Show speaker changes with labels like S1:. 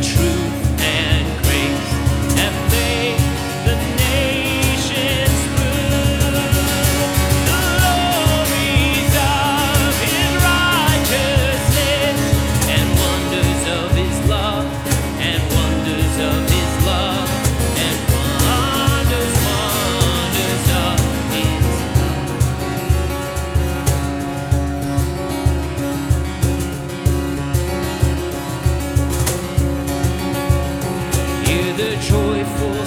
S1: truth Sound